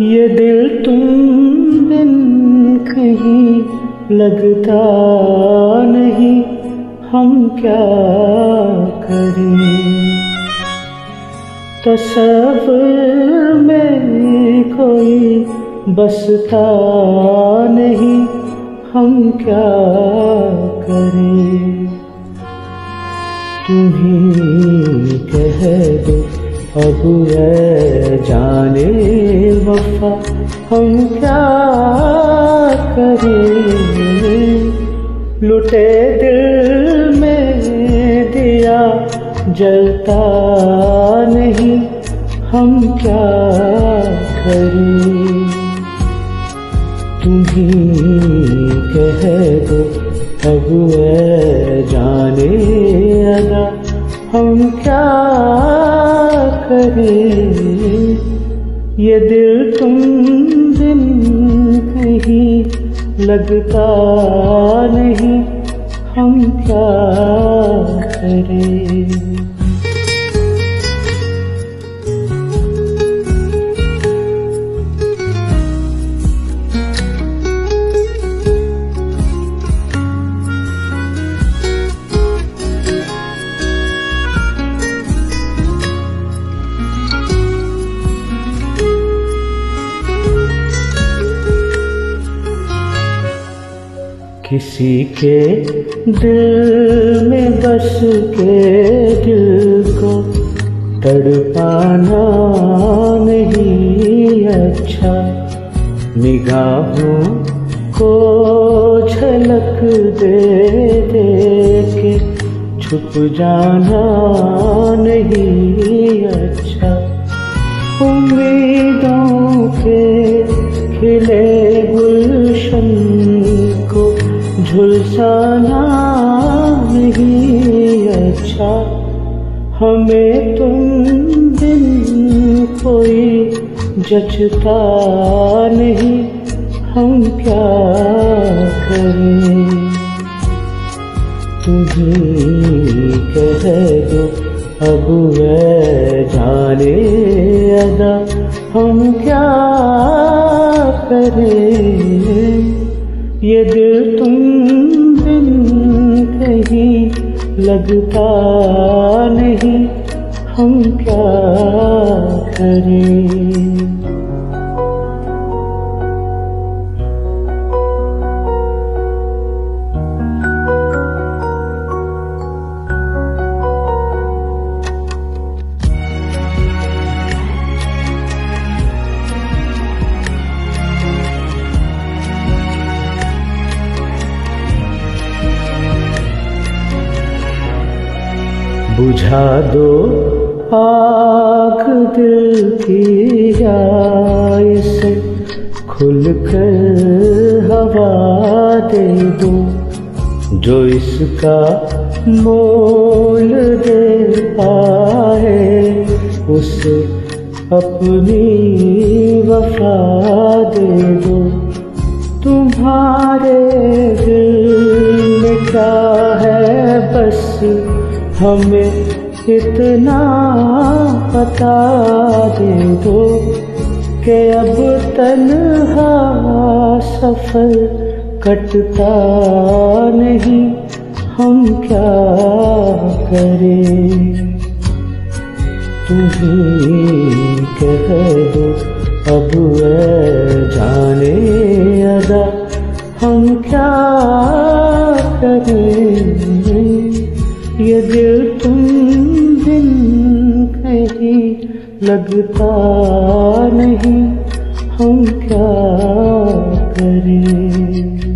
ये दिल तुम बिन कहीं लगता नहीं। हम क्या करें? तस्वर में कोई बसता नहीं। हम क्या करें? तुम्हें कह दो। अब है जाने वफा, हम क्या करें लुटे दिल में दिया जलता नहीं, हम क्या करें? तुम्ही कह दो, अब है जाने अदा, हम क्या करें। ये दिल तुम दिन कहीं लगता नहीं हम क्या करें? किसी के दिल में बस के दिल को तड़पाना नहीं अच्छा। निगाहों को झलक दे दे के छुप जाना नहीं अच्छा। उम्मीदों के खिले गुलशन झुलसाना नहीं अच्छा। हमें तुम दिन कोई जचता नहीं, हम क्या करें? तुम्हें कह दो, अब जाने अदा, हम क्या करें? ये दिल तुम बिन कहीं लगता नहीं। हम क्या करें? बुझा दो आग दिल की से खुल कर हवा दे दो। जो इसका मोल दे पाए, उसे अपनी वफा दे हमें इतना पता दे दो कि अब तन्हा सफ़र कटता नहीं, हम क्या करें? तुम्हें कह दो, अब जाने अदा, हम क्या करें? तुम दिन कहीं लगता नहीं हम क्या करें?